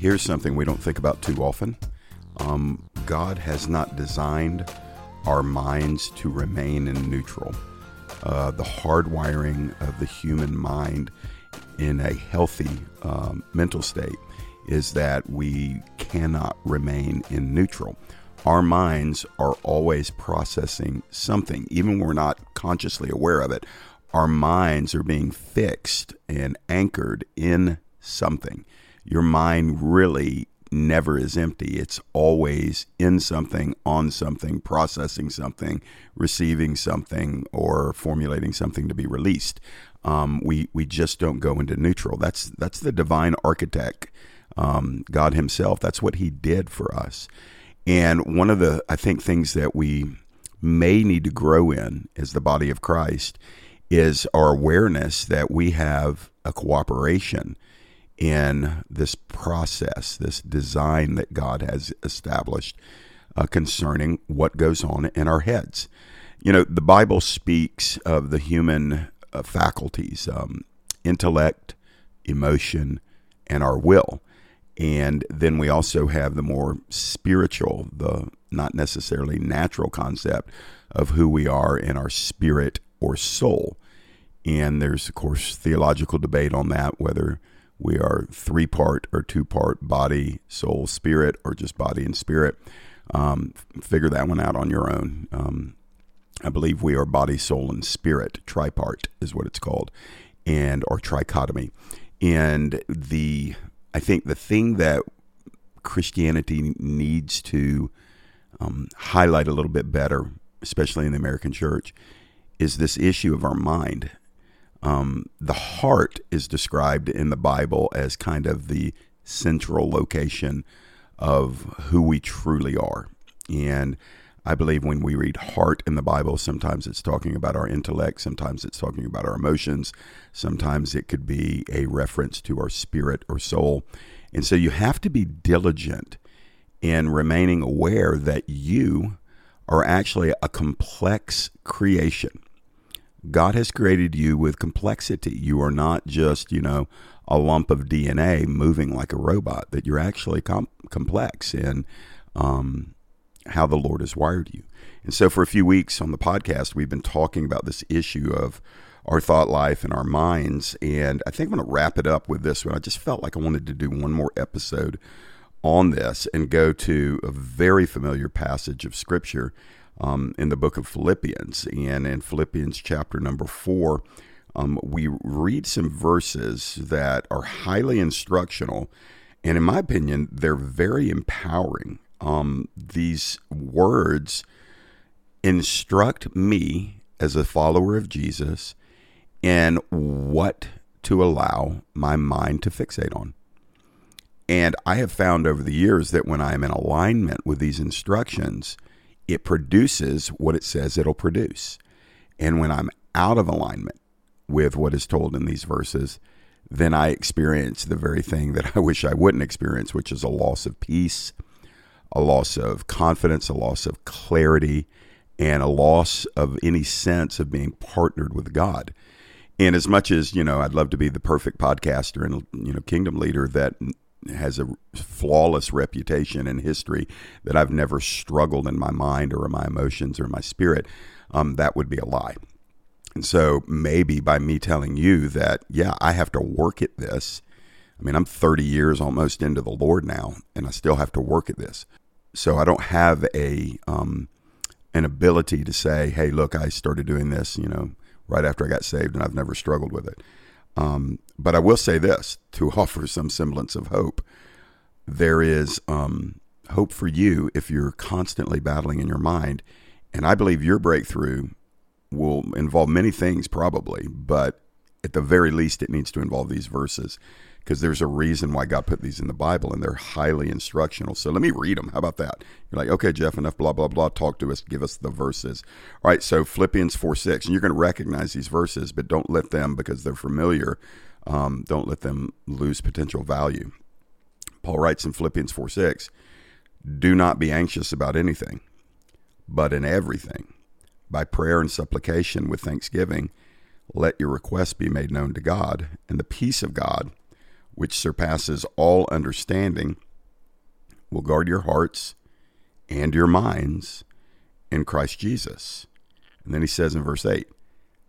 here's something we don't think about too often. Um, God has not designed our minds to remain in neutral. Uh, the hardwiring of the human mind in a healthy um, mental state is that we cannot remain in neutral. Our minds are always processing something, even when we're not consciously aware of it. Our minds are being fixed and anchored in something. Your mind really never is empty. It's always in something, on something, processing something, receiving something, or formulating something to be released. Um, we we just don't go into neutral. That's that's the divine architect, um, God Himself. That's what He did for us. And one of the I think things that we may need to grow in as the body of Christ is our awareness that we have a cooperation in this process, this design that God has established uh, concerning what goes on in our heads. You know, the Bible speaks of the human uh, faculties um, intellect, emotion, and our will. And then we also have the more spiritual, the not necessarily natural concept of who we are in our spirit or soul. And there's, of course, theological debate on that, whether we are three part or two part body, soul, spirit, or just body and spirit. Um, figure that one out on your own. Um, I believe we are body, soul, and spirit. Tripart is what it's called, and or trichotomy. And the I think the thing that Christianity needs to um, highlight a little bit better, especially in the American church, is this issue of our mind um, the heart is described in the Bible as kind of the central location of who we truly are. And I believe when we read heart in the Bible, sometimes it's talking about our intellect, sometimes it's talking about our emotions, sometimes it could be a reference to our spirit or soul. And so you have to be diligent in remaining aware that you are actually a complex creation. God has created you with complexity. You are not just, you know, a lump of DNA moving like a robot, that you're actually com- complex in um, how the Lord has wired you. And so, for a few weeks on the podcast, we've been talking about this issue of our thought life and our minds. And I think I'm going to wrap it up with this one. I just felt like I wanted to do one more episode on this and go to a very familiar passage of Scripture um, in the book of Philippians. And in Philippians chapter number four, um, we read some verses that are highly instructional. And in my opinion, they're very empowering. Um, these words instruct me as a follower of Jesus in what to allow my mind to fixate on. And I have found over the years that when I am in alignment with these instructions, it produces what it says it'll produce. And when I'm out of alignment with what is told in these verses, then I experience the very thing that I wish I wouldn't experience, which is a loss of peace, a loss of confidence, a loss of clarity, and a loss of any sense of being partnered with God. And as much as, you know, I'd love to be the perfect podcaster and, you know, kingdom leader that has a flawless reputation in history that I've never struggled in my mind or in my emotions or my spirit, um, that would be a lie. And so maybe by me telling you that, yeah, I have to work at this. I mean, I'm 30 years almost into the Lord now, and I still have to work at this. So I don't have a um, an ability to say, hey, look, I started doing this, you know, right after I got saved, and I've never struggled with it. Um, but I will say this to offer some semblance of hope. There is um, hope for you if you're constantly battling in your mind. And I believe your breakthrough will involve many things, probably, but at the very least, it needs to involve these verses because there's a reason why God put these in the Bible and they're highly instructional. So let me read them. How about that? You're like, okay, Jeff, enough blah, blah, blah. Talk to us. Give us the verses. All right. So Philippians 4 6. And you're going to recognize these verses, but don't let them, because they're familiar, um, don't let them lose potential value. Paul writes in Philippians 4 6, do not be anxious about anything, but in everything, by prayer and supplication with thanksgiving, let your requests be made known to God, and the peace of God which surpasses all understanding, will guard your hearts and your minds in Christ Jesus. And then he says in verse 8,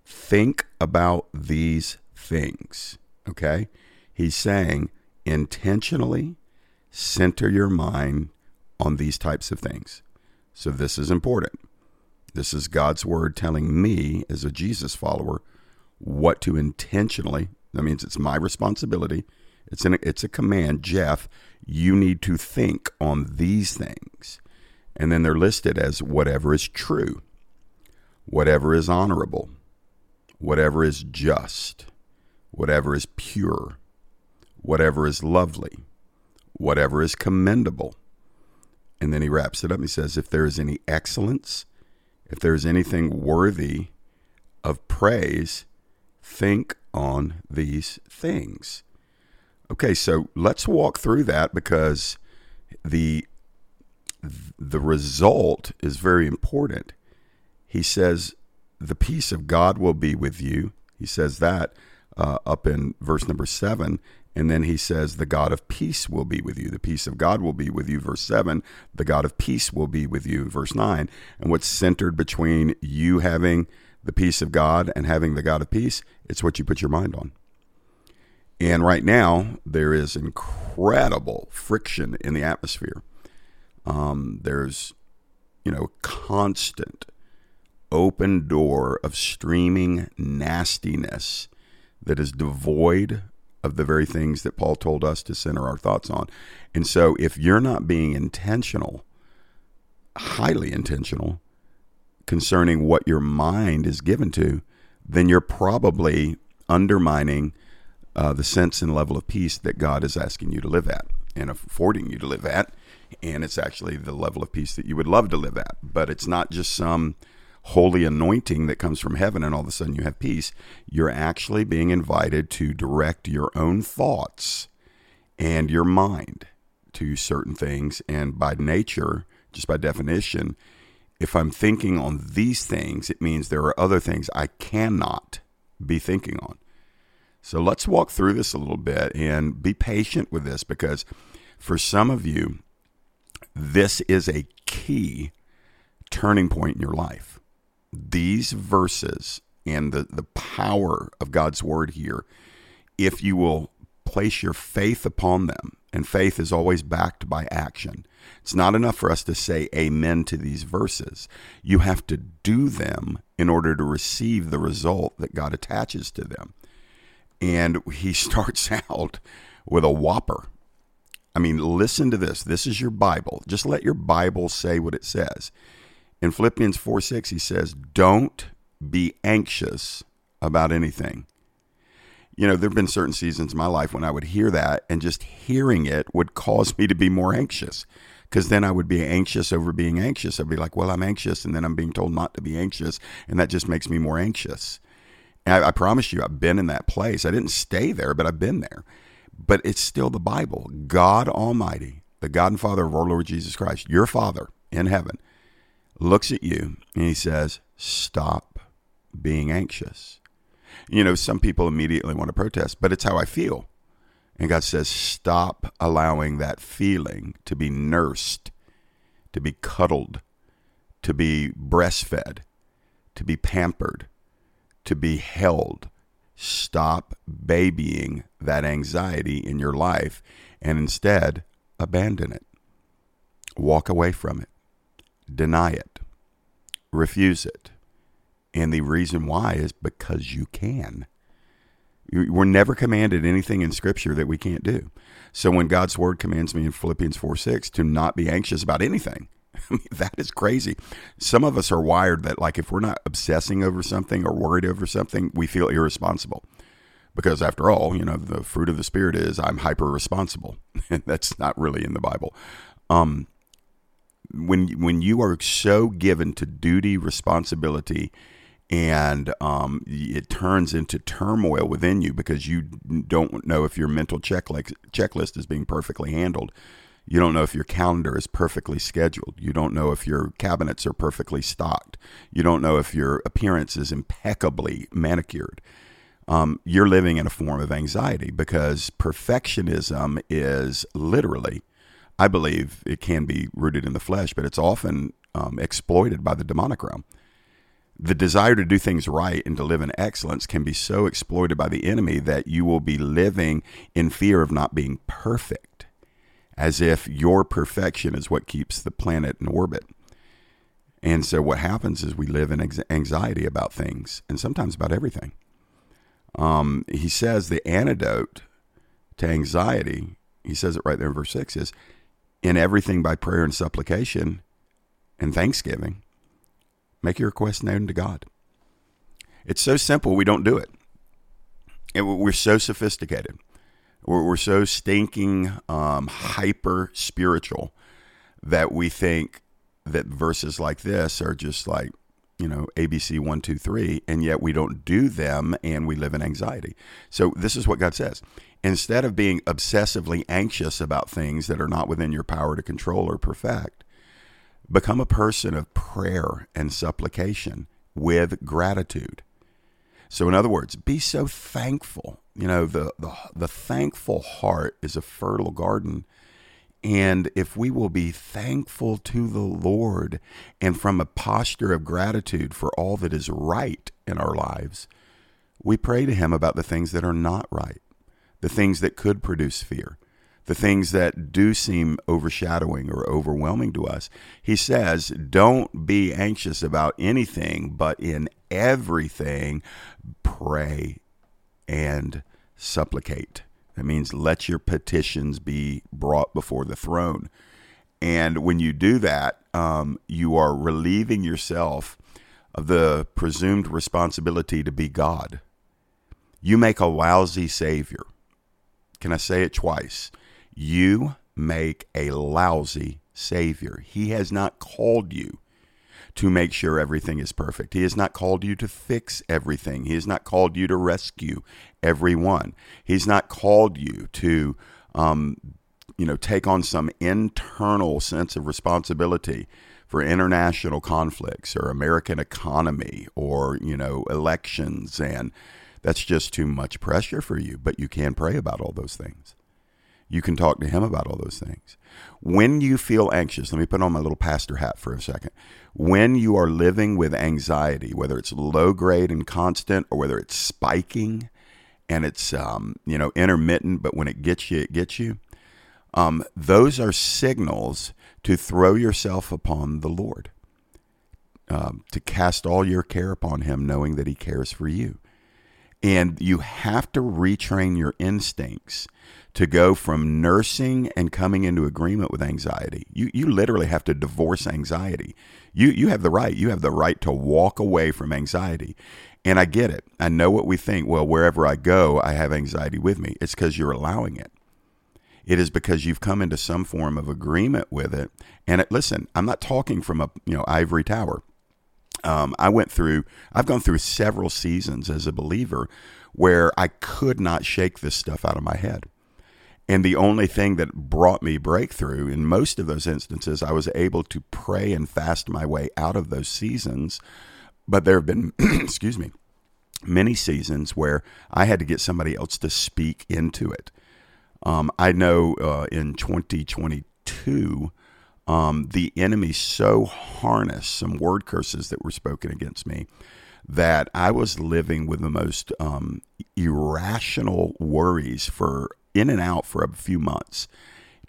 think about these things. Okay? He's saying intentionally center your mind on these types of things. So this is important. This is God's word telling me as a Jesus follower what to intentionally. That means it's my responsibility. It's an, it's a command, Jeff. You need to think on these things, and then they're listed as whatever is true, whatever is honorable, whatever is just, whatever is pure, whatever is lovely, whatever is commendable. And then he wraps it up. He says, if there is any excellence, if there is anything worthy of praise, think on these things. Okay, so let's walk through that because the the result is very important. He says, "The peace of God will be with you." He says that uh, up in verse number seven, and then he says, The God of peace will be with you. The peace of God will be with you. Verse 7. The God of peace will be with you. Verse 9. And what's centered between you having the peace of God and having the God of peace? It's what you put your mind on. And right now, there is incredible friction in the atmosphere. Um, there's, you know, constant open door of streaming nastiness that is devoid of the very things that Paul told us to center our thoughts on. And so if you're not being intentional, highly intentional, concerning what your mind is given to, then you're probably undermining uh, the sense and level of peace that God is asking you to live at and affording you to live at. And it's actually the level of peace that you would love to live at. But it's not just some holy anointing that comes from heaven and all of a sudden you have peace. You're actually being invited to direct your own thoughts and your mind to certain things. And by nature, just by definition, if I'm thinking on these things, it means there are other things I cannot be thinking on. So let's walk through this a little bit and be patient with this because for some of you, this is a key turning point in your life these verses and the, the power of God's word here, if you will place your faith upon them, and faith is always backed by action. It's not enough for us to say amen to these verses. You have to do them in order to receive the result that God attaches to them. And he starts out with a whopper. I mean, listen to this. This is your Bible. Just let your Bible say what it says. In Philippians 4 6, he says, Don't be anxious about anything. You know, there have been certain seasons in my life when I would hear that, and just hearing it would cause me to be more anxious because then I would be anxious over being anxious. I'd be like, well, I'm anxious, and then I'm being told not to be anxious, and that just makes me more anxious. I, I promise you, I've been in that place. I didn't stay there, but I've been there. But it's still the Bible. God Almighty, the God and Father of our Lord Jesus Christ, your Father in heaven, looks at you and he says, Stop being anxious. You know, some people immediately want to protest, but it's how I feel. And God says, Stop allowing that feeling to be nursed, to be cuddled, to be breastfed, to be pampered, to be held. Stop babying that anxiety in your life and instead abandon it. Walk away from it deny it, refuse it. And the reason why is because you can. We're never commanded anything in Scripture that we can't do. So when God's Word commands me in Philippians 4 6 to not be anxious about anything, I mean, that is crazy. Some of us are wired that, like, if we're not obsessing over something or worried over something, we feel irresponsible. Because after all, you know, the fruit of the Spirit is I'm hyper responsible. And that's not really in the Bible. Um, when when you are so given to duty, responsibility, and um, it turns into turmoil within you because you don't know if your mental checklist checklist is being perfectly handled. You don't know if your calendar is perfectly scheduled. You don't know if your cabinets are perfectly stocked. You don't know if your appearance is impeccably manicured. um, you're living in a form of anxiety because perfectionism is literally, I believe it can be rooted in the flesh, but it's often um, exploited by the demonic realm. The desire to do things right and to live in excellence can be so exploited by the enemy that you will be living in fear of not being perfect, as if your perfection is what keeps the planet in orbit. And so what happens is we live in anxiety about things and sometimes about everything. Um, he says the antidote to anxiety, he says it right there in verse 6, is in everything by prayer and supplication and thanksgiving, make your request known to God. It's so simple, we don't do it. We're so sophisticated. We're, we're so stinking um, hyper spiritual that we think that verses like this are just like, you know, ABC one, two, three, and yet we don't do them and we live in anxiety. So this is what God says. Instead of being obsessively anxious about things that are not within your power to control or perfect, become a person of prayer and supplication with gratitude. So, in other words, be so thankful. You know, the, the, the thankful heart is a fertile garden and if we will be thankful to the Lord and from a posture of gratitude for all that is right in our lives, we pray to Him about the things that are not right, the things that could produce fear, the things that do seem overshadowing or overwhelming to us. He says, Don't be anxious about anything, but in everything, pray and supplicate. That means let your petitions be brought before the throne. And when you do that, um, you are relieving yourself of the presumed responsibility to be God. You make a lousy Savior. Can I say it twice? You make a lousy Savior. He has not called you to make sure everything is perfect. He has not called you to fix everything. He has not called you to rescue everyone. He's not called you to, um, you know, take on some internal sense of responsibility for international conflicts or American economy or, you know, elections. And that's just too much pressure for you. But you can pray about all those things. You can talk to him about all those things. When you feel anxious, let me put on my little pastor hat for a second. When you are living with anxiety, whether it's low grade and constant or whether it's spiking and it's um, you know intermittent, but when it gets you, it gets you. Um, those are signals to throw yourself upon the Lord, um, to cast all your care upon Him, knowing that He cares for you. And you have to retrain your instincts to go from nursing and coming into agreement with anxiety. You, you literally have to divorce anxiety. You, you have the right. You have the right to walk away from anxiety. And I get it. I know what we think. Well, wherever I go, I have anxiety with me. It's because you're allowing it. It is because you've come into some form of agreement with it. And it, listen, I'm not talking from a you know ivory tower. Um, I went through. I've gone through several seasons as a believer where I could not shake this stuff out of my head. And the only thing that brought me breakthrough in most of those instances, I was able to pray and fast my way out of those seasons. But there have been, excuse me, many seasons where I had to get somebody else to speak into it. Um, I know uh, in 2022, um, the enemy so harnessed some word curses that were spoken against me that I was living with the most um, irrational worries for in and out for a few months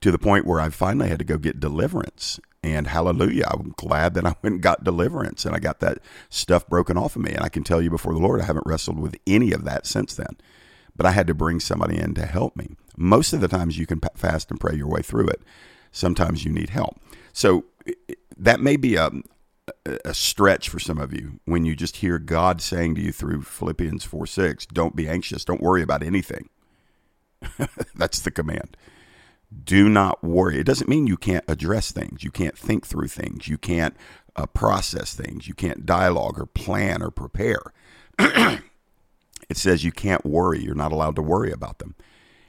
to the point where I finally had to go get deliverance. And hallelujah, I'm glad that I went and got deliverance and I got that stuff broken off of me. And I can tell you before the Lord, I haven't wrestled with any of that since then. But I had to bring somebody in to help me. Most of the times you can fast and pray your way through it. Sometimes you need help. So that may be a, a stretch for some of you when you just hear God saying to you through Philippians 4 6, don't be anxious, don't worry about anything. That's the command. Do not worry. It doesn't mean you can't address things. You can't think through things. You can't uh, process things. You can't dialogue or plan or prepare. it says you can't worry. You're not allowed to worry about them.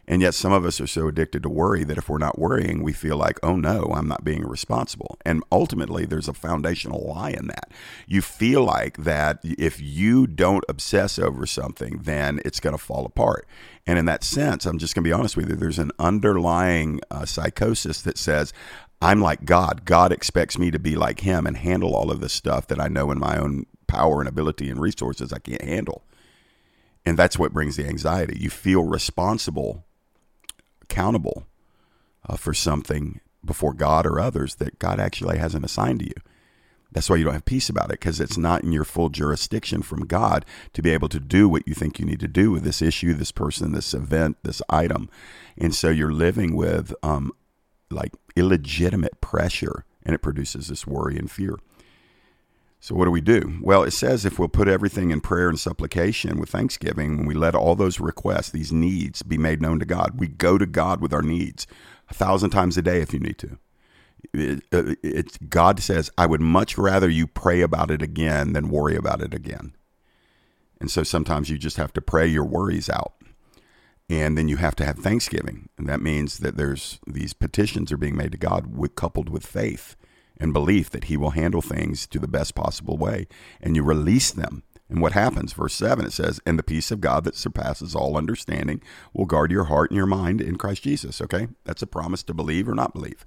And yet, some of us are so addicted to worry that if we're not worrying, we feel like, oh no, I'm not being responsible. And ultimately, there's a foundational lie in that. You feel like that if you don't obsess over something, then it's going to fall apart. And in that sense, I'm just going to be honest with you, there's an underlying uh, psychosis that says, I'm like God. God expects me to be like Him and handle all of this stuff that I know in my own power and ability and resources I can't handle. And that's what brings the anxiety. You feel responsible accountable uh, for something before God or others that God actually hasn't assigned to you. That's why you don't have peace about it because it's not in your full jurisdiction from God to be able to do what you think you need to do with this issue, this person, this event, this item. And so you're living with um, like illegitimate pressure and it produces this worry and fear. So, what do we do? Well, it says if we'll put everything in prayer and supplication with thanksgiving, when we let all those requests, these needs be made known to God, we go to God with our needs a thousand times a day if you need to. It, uh, it's God says, I would much rather you pray about it again than worry about it again. And so sometimes you just have to pray your worries out. And then you have to have thanksgiving. And that means that there's these petitions are being made to God with, coupled with faith and belief that He will handle things to the best possible way. And you release them. And what happens? Verse 7, it says, And the peace of God that surpasses all understanding will guard your heart and your mind in Christ Jesus. Okay? That's a promise to believe or not believe.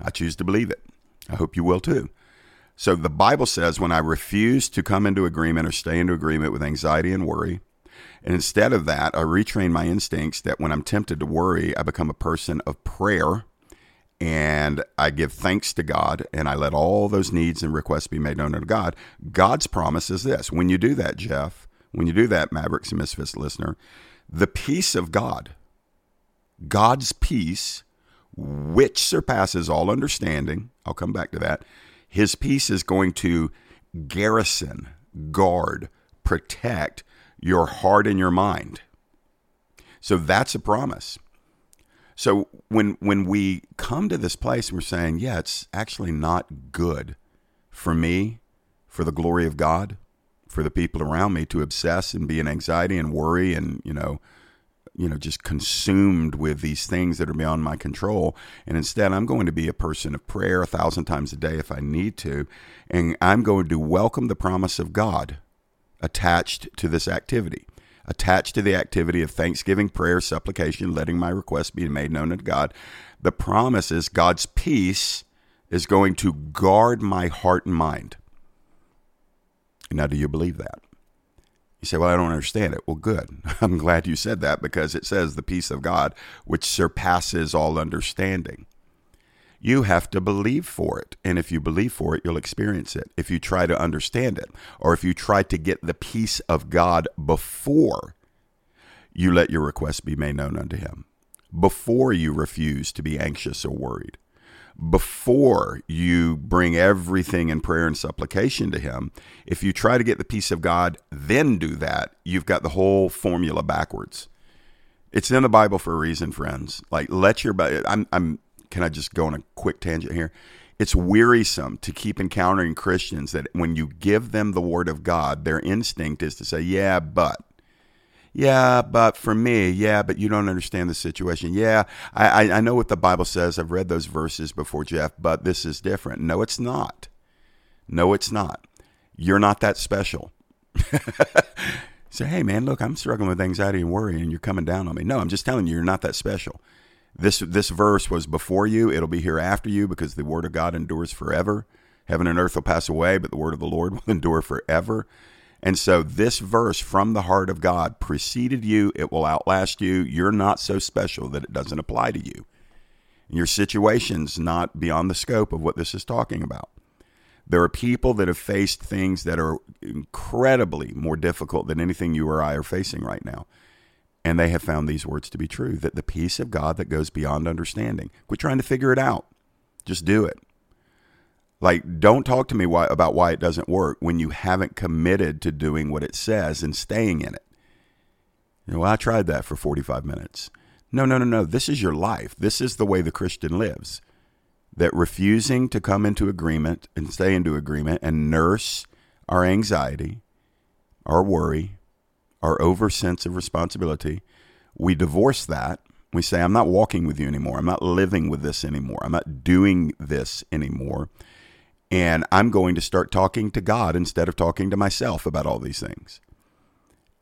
I choose to believe it. I hope you will too. So the Bible says, when I refuse to come into agreement or stay into agreement with anxiety and worry, and instead of that, I retrain my instincts that when I'm tempted to worry, I become a person of prayer and I give thanks to God and I let all those needs and requests be made known to God, God's promise is this. When you do that, Jeff, when you do that, Mavericks and Misfits listener, the peace of God, God's peace, which surpasses all understanding, I'll come back to that, his peace is going to garrison, guard, protect your heart and your mind. So that's a promise. So when when we come to this place and we're saying, yeah, it's actually not good for me, for the glory of God, for the people around me to obsess and be in anxiety and worry and, you know, you know, just consumed with these things that are beyond my control. And instead, I'm going to be a person of prayer a thousand times a day if I need to. And I'm going to welcome the promise of God attached to this activity attached to the activity of thanksgiving, prayer, supplication, letting my requests be made known to God. The promise is God's peace is going to guard my heart and mind. Now, do you believe that? You say, Well, I don't understand it. Well, good. I'm glad you said that because it says the peace of God, which surpasses all understanding. You have to believe for it. And if you believe for it, you'll experience it. If you try to understand it, or if you try to get the peace of God before you let your request be made known unto Him, before you refuse to be anxious or worried, before you bring everything in prayer and supplication to Him, if you try to get the peace of God, then do that, you've got the whole formula backwards. It's in the Bible for a reason, friends. Like, let your, I'm, I'm, can I just go on a quick tangent here? It's wearisome to keep encountering Christians that when you give them the word of God, their instinct is to say, yeah, but. Yeah, but for me, yeah, but you don't understand the situation. Yeah, I, I know what the Bible says. I've read those verses before, Jeff, but this is different. No, it's not. No, it's not. You're not that special. Say, hey, man, look, I'm struggling with anxiety and worry, and you're coming down on me. No, I'm just telling you, you're not that special. This this verse was before you; it'll be here after you, because the word of God endures forever. Heaven and earth will pass away, but the word of the Lord will endure forever. And so, this verse from the heart of God preceded you. It will outlast you. You're not so special that it doesn't apply to you. Your situation's not beyond the scope of what this is talking about. There are people that have faced things that are incredibly more difficult than anything you or I are facing right now. And they have found these words to be true that the peace of God that goes beyond understanding. Quit trying to figure it out. Just do it. Like, don't talk to me why, about why it doesn't work when you haven't committed to doing what it says and staying in it. You know, well, I tried that for 45 minutes. No, no, no, no. This is your life. This is the way the Christian lives. That refusing to come into agreement and stay into agreement and nurse our anxiety, our worry, our over sense of responsibility. We divorce that We say, I'm not walking with you anymore. I'm not living with this anymore. I'm not doing this anymore. And I'm going to start talking to God instead of talking to myself about all these things.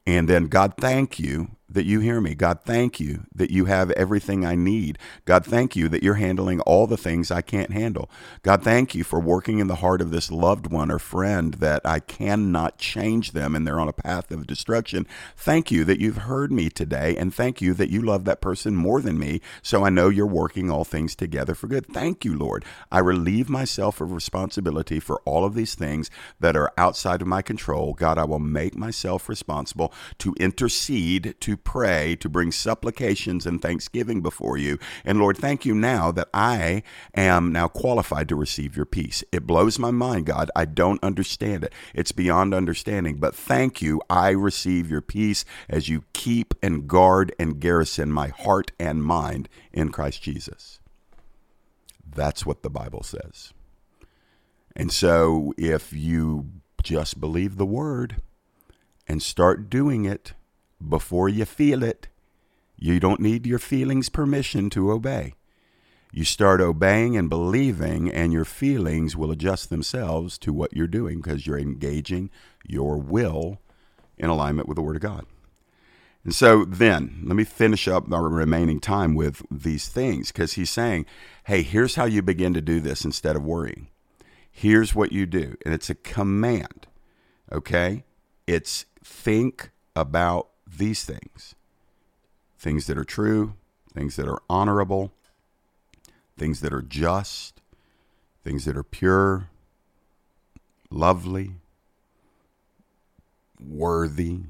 And then, God, thank you that you hear me. God, thank you that you have everything I need. God, thank you that you're handling all the things I can't handle. God, thank you for working in the heart of this loved one or friend that I cannot change them and they're on a path of destruction. Thank you that you've heard me today. And thank you that you love that person more than me. So I know you're working all things together for good. Thank you, Lord. I relieve myself of responsibility for all of these things that are outside of my control. God, I will make myself responsible to intercede, to pray, to bring supplications and thanksgiving before you. And Lord, thank you now that I am now qualified to receive your peace. It blows my mind, God. I don't understand it. It's beyond understanding. But thank you. I receive your peace as you keep and guard and garrison my heart and mind in Christ Jesus. That's what the Bible says. And so if you just believe the word and start doing it, before you feel it. You don't need your feelings' permission to obey. You start obeying and believing, and your feelings will adjust themselves to what you're doing because you're engaging your will in alignment with the Word of God. And so then, let me finish up our remaining time with these things because he's saying, hey, here's how you begin to do this instead of worrying. Here's what you do. And it's a command, okay? It's think about these things things that are true, things that are honorable, things that are just, things that are pure, lovely, worthy.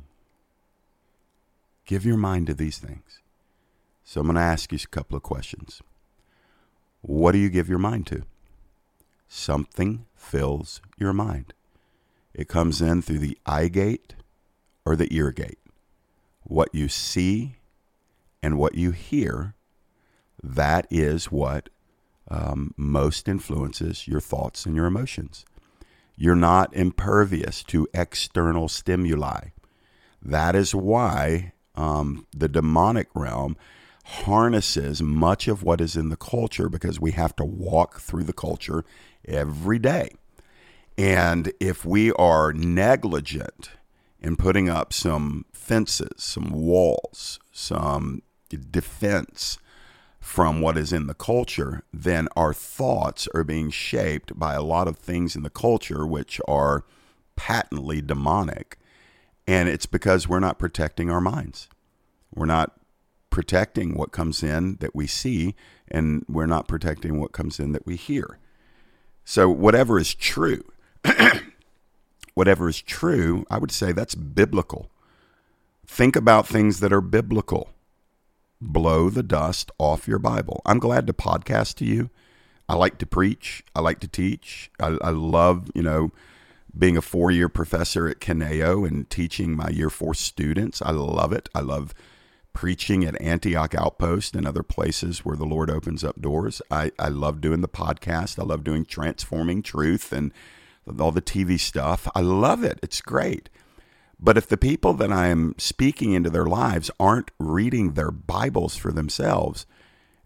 Give your mind to these things. So I'm going to ask you a couple of questions. What do you give your mind to? Something fills your mind. It comes in through the eye gate or the ear gate what you see and what you hear, that is what um, most influences your thoughts and your emotions. You're not impervious to external stimuli. That is why um, the demonic realm harnesses much of what is in the culture because we have to walk through the culture every day. And if we are negligent in putting up some fences, some walls, some defense from what is in the culture, then our thoughts are being shaped by a lot of things in the culture which are patently demonic. And it's because we're not protecting our minds. We're not protecting what comes in that we see, and we're not protecting what comes in that we hear. So, whatever is true, whatever is true, I would say that's biblical. Think about things that are biblical. Blow the dust off your Bible. I'm glad to podcast to you. I like to preach. I like to teach. I, I love, you know, being a four year professor at Kaneo and teaching my year four students. I love it. I love preaching at Antioch Outpost and other places where the Lord opens up doors. I, I love doing the podcast. I love doing Transforming Truth and all the TV stuff. I love it. It's great. But if the people that I'm speaking into their lives aren't reading their Bibles for themselves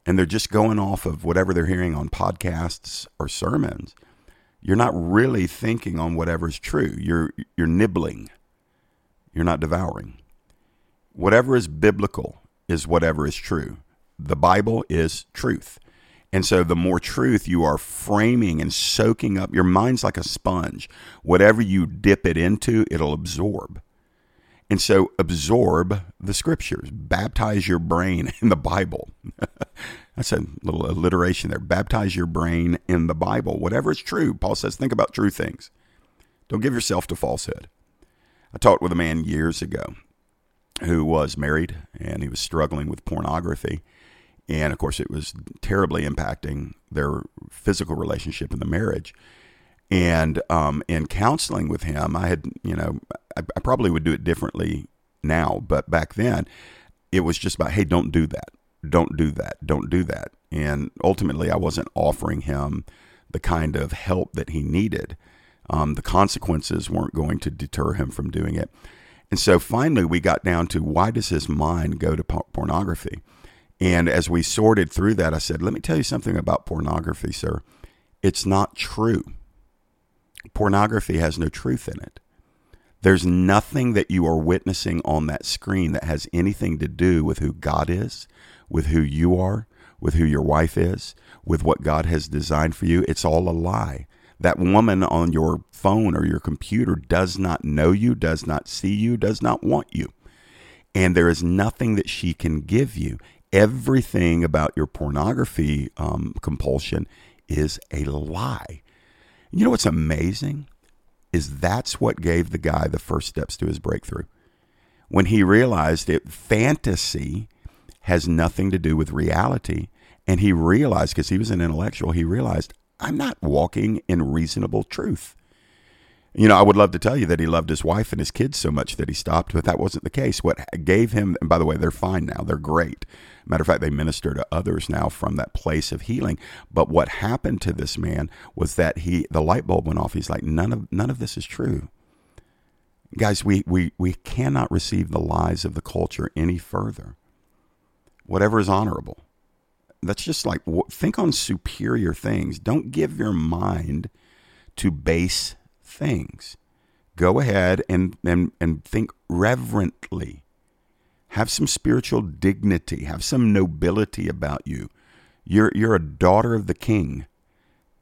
and they're just going off of whatever they're hearing on podcasts or sermons, you're not really thinking on whatever's true. You're you're nibbling. You're not devouring. Whatever is biblical is whatever is true. The Bible is truth. And so the more truth you are framing and soaking up, your mind's like a sponge. Whatever you dip it into, it'll absorb. And so absorb the scriptures, baptize your brain in the Bible. That's a little alliteration there. Baptize your brain in the Bible. Whatever is true, Paul says, think about true things. Don't give yourself to falsehood. I talked with a man years ago who was married and he was struggling with pornography. And of course, it was terribly impacting their physical relationship in the marriage. And um, in counseling with him, I had, you know, I, I probably would do it differently now, but back then, it was just about, hey, don't do that. Don't do that. Don't do that. And ultimately, I wasn't offering him the kind of help that he needed. Um, the consequences weren't going to deter him from doing it. And so finally, we got down to why does his mind go to pornography? And as we sorted through that, I said, let me tell you something about pornography, sir. It's not true. Pornography has no truth in it. There's nothing that you are witnessing on that screen that has anything to do with who God is, with who you are, with who your wife is, with what God has designed for you. It's all a lie. That woman on your phone or your computer does not know you, does not see you, does not want you. And there is nothing that she can give you. Everything about your pornography um, compulsion is a lie. You know what's amazing? Is that's what gave the guy the first steps to his breakthrough. When he realized that fantasy has nothing to do with reality, and he realized, because he was an intellectual, he realized, I'm not walking in reasonable truth. You know, I would love to tell you that he loved his wife and his kids so much that he stopped, but that wasn't the case. What gave him, and by the way, they're fine now, they're great. Matter of fact, they minister to others now from that place of healing. But what happened to this man was that he, the light bulb went off. He's like, none of none of this is true. Guys, we we we cannot receive the lies of the culture any further. Whatever is honorable. That's just like think on superior things. Don't give your mind to base things. Go ahead and, and, and think reverently. Have some spiritual dignity. Have some nobility about you. You're, you're a daughter of the king.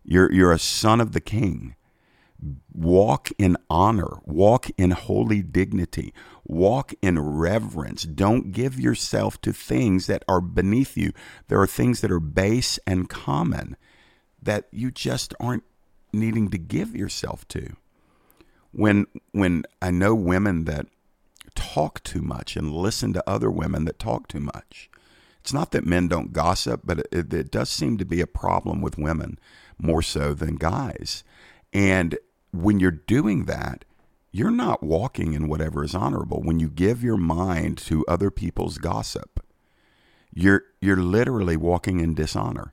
You're, you're a son of the king. Walk in honor. Walk in holy dignity. Walk in reverence. Don't give yourself to things that are beneath you. There are things that are base and common that you just aren't needing to give yourself to when when I know women that talk too much and listen to other women that talk too much. It's not that men don't gossip, but it, it, does seem to be a problem with women more so than guys. And when you're doing that, you're not walking in whatever is honorable. When you give your mind to other people's gossip, you're you're literally walking in dishonor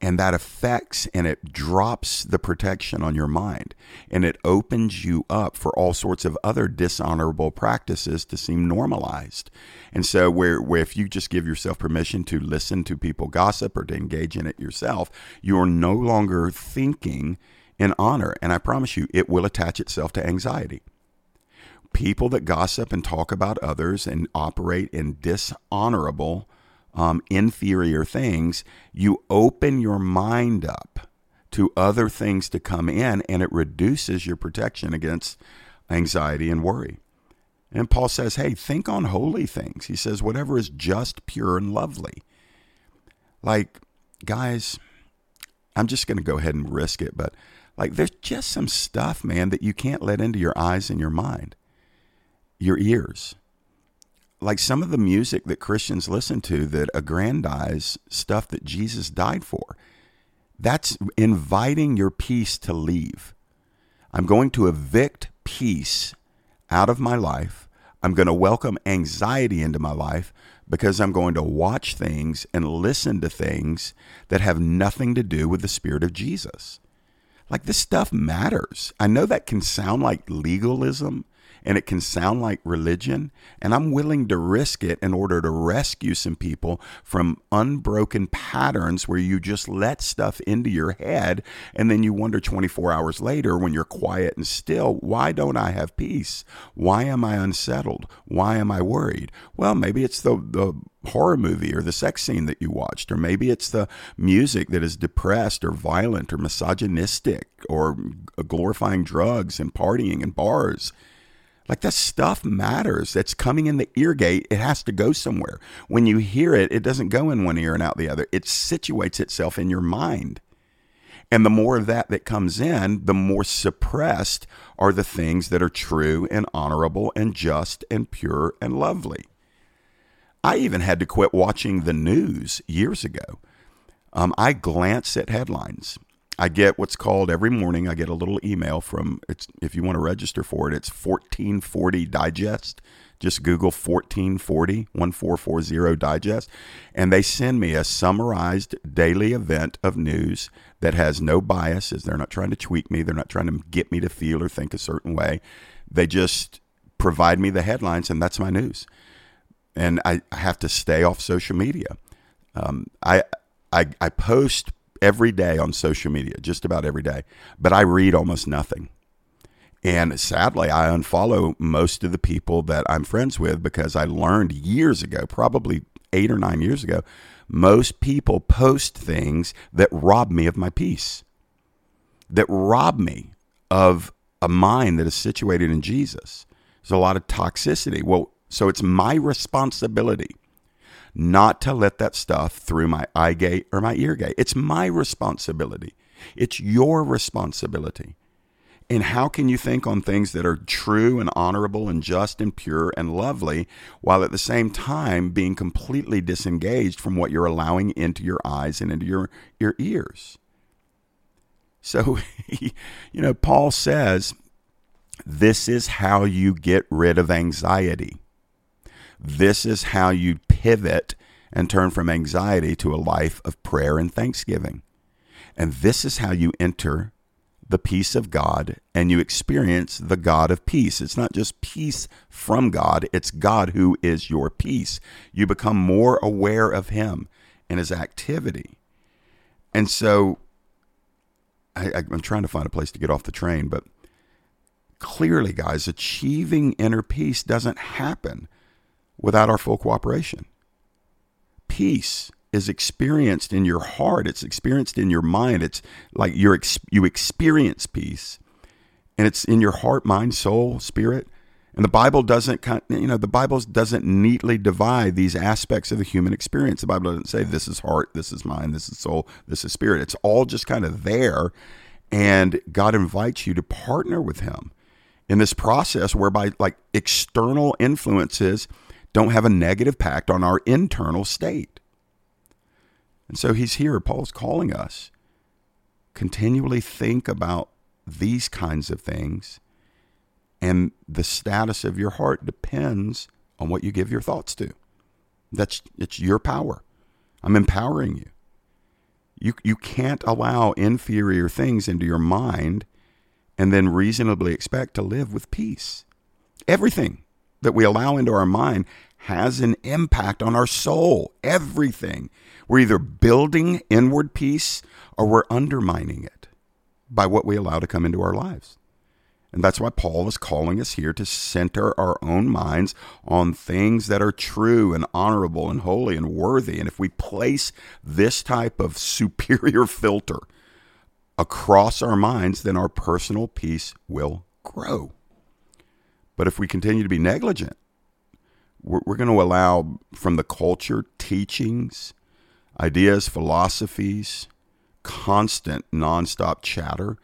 and that affects and it drops the protection on your mind. And it opens you up for all sorts of other dishonorable practices to seem normalized. And so where, where if you just give yourself permission to listen to people gossip or to engage in it yourself you're no longer thinking in honor. And i promise you it will attach itself to anxiety. People that gossip and talk about others and operate in dishonorable um, inferior things, you open your mind up to other things to come in and it reduces your protection against anxiety and worry. And Paul says, hey, think on holy things. He says, whatever is just, pure, and lovely. Like, guys, I'm just going to go ahead and risk it, but like, there's just some stuff, man, that you can't let into your eyes and your mind, your ears like some of the music that Christians listen to that aggrandize stuff that Jesus died for. That's inviting your peace to leave. I'm going to evict peace out of my life. I'm going to welcome anxiety into my life because I'm going to watch things and listen to things that have nothing to do with the Spirit of Jesus. Like this stuff matters. I know that can sound like legalism and it can sound like religion. And I'm willing to risk it in order to rescue some people from unbroken patterns where you just let stuff into your head. And then you wonder 24 hours later when you're quiet and still, why don't I have peace? Why am I unsettled? Why am I worried? Well, maybe it's the, the horror movie or the sex scene that you watched, or maybe it's the music that is depressed or violent or misogynistic or glorifying drugs and partying and bars. Like that stuff matters. That's coming in the ear gate. It has to go somewhere. When you hear it, it doesn't go in one ear and out the other. It situates itself in your mind. And the more of that that comes in, the more suppressed are the things that are true and honorable and just and pure and lovely. I even had to quit watching the news years ago. Um, I glance at headlines. I get what's called every morning. I get a little email from it's if you want to register for it, it's 1440 Digest. Just Google 1440 1440 Digest, and they send me a summarized daily event of news that has no biases. They're not trying to tweak me. They're not trying to get me to feel or think a certain way. They just provide me the headlines, and that's my news. And I I have to stay off social media Um, I, I I post every day on social media, just about every day, but I read almost nothing. And sadly, I unfollow most of the people that I'm friends with because I learned years ago, probably eight or nine years ago, most people post things that rob me of my peace, that rob me of a mind that is situated in Jesus. There's a lot of toxicity. Well, so it's my responsibility not to let that stuff through my eye gate or my ear gate. It's my responsibility. It's your responsibility. And how can you think on things that are true and honorable and just and pure and lovely while at the same time being completely disengaged from what you're allowing into your eyes and into your, your ears? So, you know, Paul says, this is how you get rid of anxiety. This is how you pivot and turn from anxiety to a life of prayer and thanksgiving. And this is how you enter the peace of God and you experience the God of peace. It's not just peace from God, it's God who is your peace. You become more aware of Him and His activity. And so I, am trying to find a place to get off the train, but clearly, guys, achieving inner peace doesn't happen without our full cooperation. Peace is experienced in your heart, it's experienced in your mind. It's like you you experience peace and it's in your heart, mind, soul, spirit. And the Bible doesn't, you know, the Bible doesn't neatly divide these aspects of the human experience. The Bible doesn't say this is heart, this is mind, this is soul, this is spirit. It's all just kind of there. And God invites you to partner with Him in this process whereby, like, external influences don't have a negative impact on our internal state. And so he's here, Paul's calling us. Continually think about these kinds of things, and the status of your heart depends on what you give your thoughts to. That's it's your power. I'm empowering you. You you can't allow inferior things into your mind and then reasonably expect to live with peace. Everything that we allow into our mind has an impact on our soul. Everything. We're either building inward peace or we're undermining it by what we allow to come into our lives. And that's why Paul is calling us here to center our own minds on things that are true and honorable and holy and worthy. And if we place this type of superior filter across our minds, then our personal peace will grow. But if we continue to be negligent, we're, we're going to allow from the culture teachings, ideas, philosophies, constant nonstop chatter,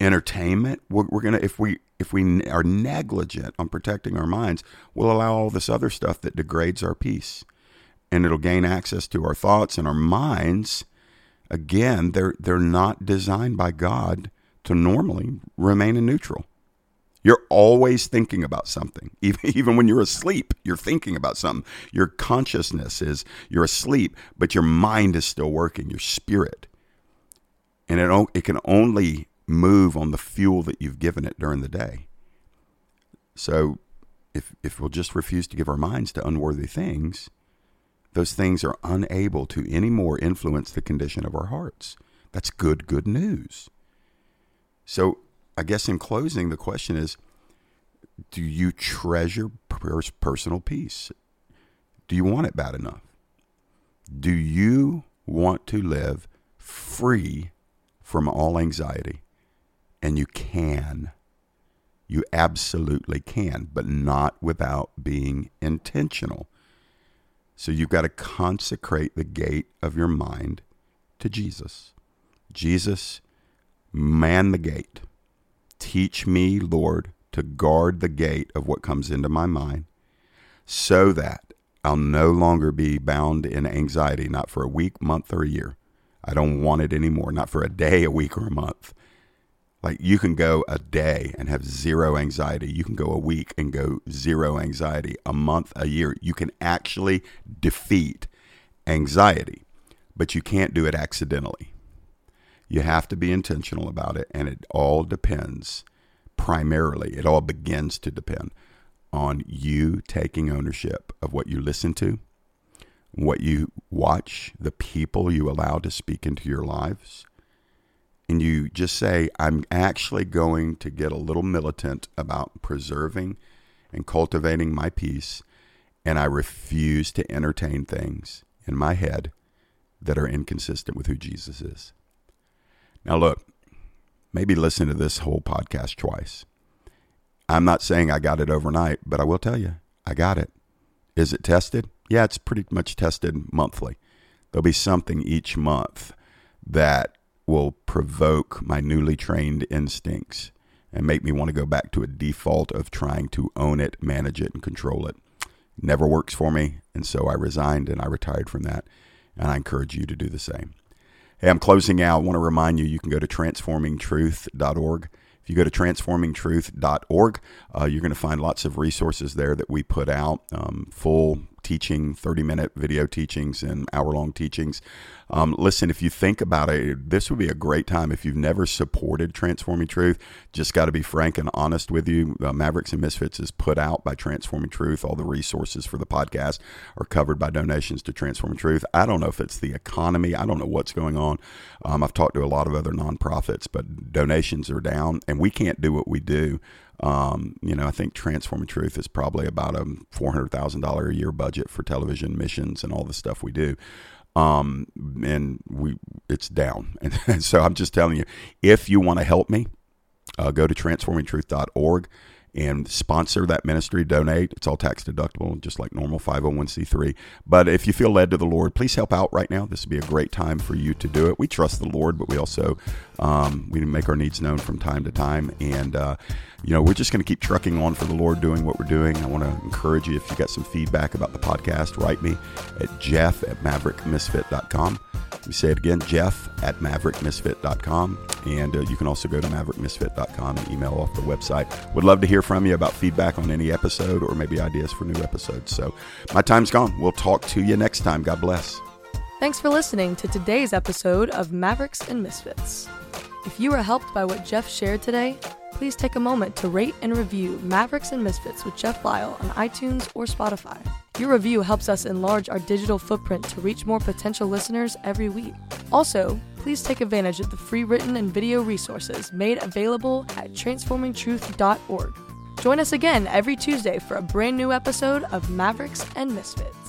entertainment. We're, we're going to if we if we are negligent on protecting our minds, we'll allow all this other stuff that degrades our peace, and it'll gain access to our thoughts and our minds. Again, they're they're not designed by God to normally remain in neutral. You're always thinking about something. Even, even when you're asleep, you're thinking about something. Your consciousness is you're asleep, but your mind is still working, your spirit. And it, it can only move on the fuel that you've given it during the day. So if, if we'll just refuse to give our minds to unworthy things, those things are unable to anymore influence the condition of our hearts. That's good, good news. So I guess in closing, the question is do you treasure personal peace? Do you want it bad enough? Do you want to live free from all anxiety? And you can. You absolutely can, but not without being intentional. So you've got to consecrate the gate of your mind to Jesus. Jesus, man the gate. Teach me, Lord, to guard the gate of what comes into my mind so that I'll no longer be bound in anxiety, not for a week, month, or a year. I don't want it anymore, not for a day, a week, or a month. Like you can go a day and have zero anxiety. You can go a week and go zero anxiety, a month, a year. You can actually defeat anxiety, but you can't do it accidentally. You have to be intentional about it, and it all depends primarily, it all begins to depend on you taking ownership of what you listen to, what you watch, the people you allow to speak into your lives, and you just say, I'm actually going to get a little militant about preserving and cultivating my peace, and I refuse to entertain things in my head that are inconsistent with who Jesus is. Now, look, maybe listen to this whole podcast twice. I'm not saying I got it overnight, but I will tell you, I got it. Is it tested? Yeah, it's pretty much tested monthly. There'll be something each month that will provoke my newly trained instincts and make me want to go back to a default of trying to own it, manage it, and control it. Never works for me, and so I resigned and I retired from that. And I encourage you to do the same. Hey, I'm closing out. I want to remind you you can go to transformingtruth.org. If you go to transformingtruth.org, uh, you're going to find lots of resources there that we put out, um, full teaching, 30 minute video teachings, and hour long teachings. Um, listen, if you think about it, this would be a great time. If you've never supported Transforming Truth, just got to be frank and honest with you. Uh, Mavericks and Misfits is put out by Transforming Truth. All the resources for the podcast are covered by donations to Transforming Truth. I don't know if it's the economy, I don't know what's going on. Um, I've talked to a lot of other nonprofits, but donations are down, and we can't do what we do um, you know, I think Transforming Truth is probably about a four hundred thousand dollar a year budget for television missions and all the stuff we do. Um, and we it's down, and so I'm just telling you, if you want to help me, uh, go to transformingtruth.org and sponsor that ministry, donate. It's all tax deductible, just like normal 501c3. But if you feel led to the Lord, please help out right now. This would be a great time for you to do it. We trust the Lord, but we also um, we make our needs known from time to time. And, uh, you know, we're just going to keep trucking on for the Lord doing what we're doing. I want to encourage you if you got some feedback about the podcast, write me at jeff at maverickmisfit.com. Me say it again, jeff at maverickmisfit.com. And uh, you can also go to maverickmisfit.com and email off the website. Would love to hear from you about feedback on any episode or maybe ideas for new episodes. So my time's gone. We'll talk to you next time. God bless. Thanks for listening to today's episode of Mavericks and Misfits. If you were helped by what Jeff shared today, please take a moment to rate and review Mavericks and Misfits with Jeff Lyle on iTunes or Spotify. Your review helps us enlarge our digital footprint to reach more potential listeners every week. Also, please take advantage of the free written and video resources made available at transformingtruth.org. Join us again every Tuesday for a brand new episode of Mavericks and Misfits.